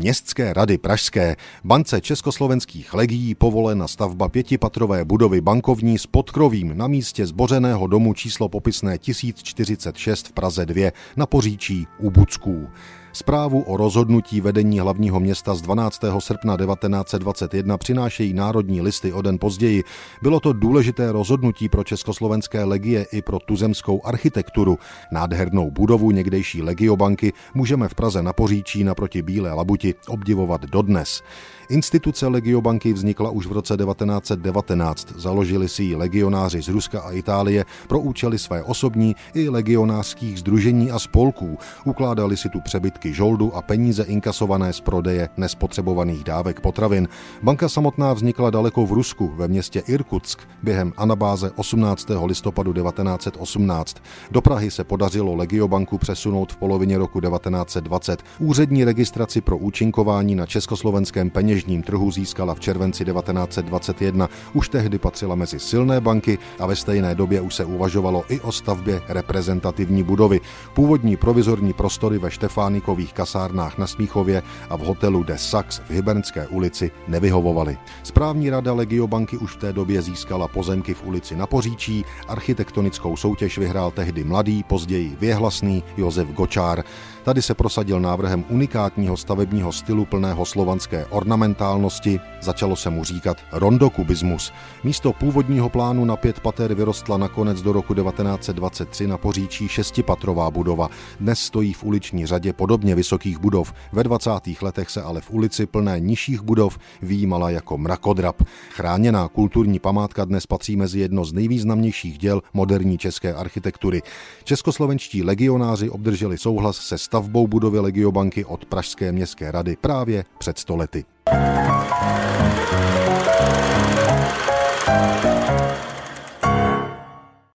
Městské rady Pražské bance československých legií povolena stavba pětipatrové budovy bankovní s podkrovím na místě zbořeného domu číslo popisné 1046 v Praze 2 na Poříčí u Bucků. Zprávu o rozhodnutí vedení hlavního města z 12. srpna 1921 přinášejí národní listy o den později. Bylo to důležité rozhodnutí pro československé legie i pro tuzemskou architekturu. Nádhernou budovu někdejší legiobanky můžeme v Praze na Poříčí naproti Bílé labuti obdivovat dodnes. Instituce Legiobanky vznikla už v roce 1919. Založili si ji legionáři z Ruska a Itálie pro účely své osobní i legionářských združení a spolků. Ukládali si tu přebytky žoldu a peníze inkasované z prodeje nespotřebovaných dávek potravin. Banka samotná vznikla daleko v Rusku, ve městě Irkutsk, během anabáze 18. listopadu 1918. Do Prahy se podařilo Legiobanku přesunout v polovině roku 1920. Úřední registraci pro účinkování na československém peněž peněžním trhu získala v červenci 1921. Už tehdy patřila mezi silné banky a ve stejné době už se uvažovalo i o stavbě reprezentativní budovy. Původní provizorní prostory ve Štefánikových kasárnách na Smíchově a v hotelu De Sax v Hybernské ulici nevyhovovaly. Správní rada Legiobanky už v té době získala pozemky v ulici na Poříčí, architektonickou soutěž vyhrál tehdy mladý, později věhlasný Josef Gočár. Tady se prosadil návrhem unikátního stavebního stylu plného slovanské ornamentálnosti, začalo se mu říkat rondokubismus. Místo původního plánu na pět pater vyrostla nakonec do roku 1923 na poříčí šestipatrová budova. Dnes stojí v uliční řadě podobně vysokých budov. Ve 20. letech se ale v ulici plné nižších budov výjímala jako mrakodrap. Chráněná kulturní památka dnes patří mezi jedno z nejvýznamnějších děl moderní české architektury. Českoslovenští legionáři obdrželi souhlas se stavbou budovy Legiobanky od Pražské městské rady právě před stolety. Thank you.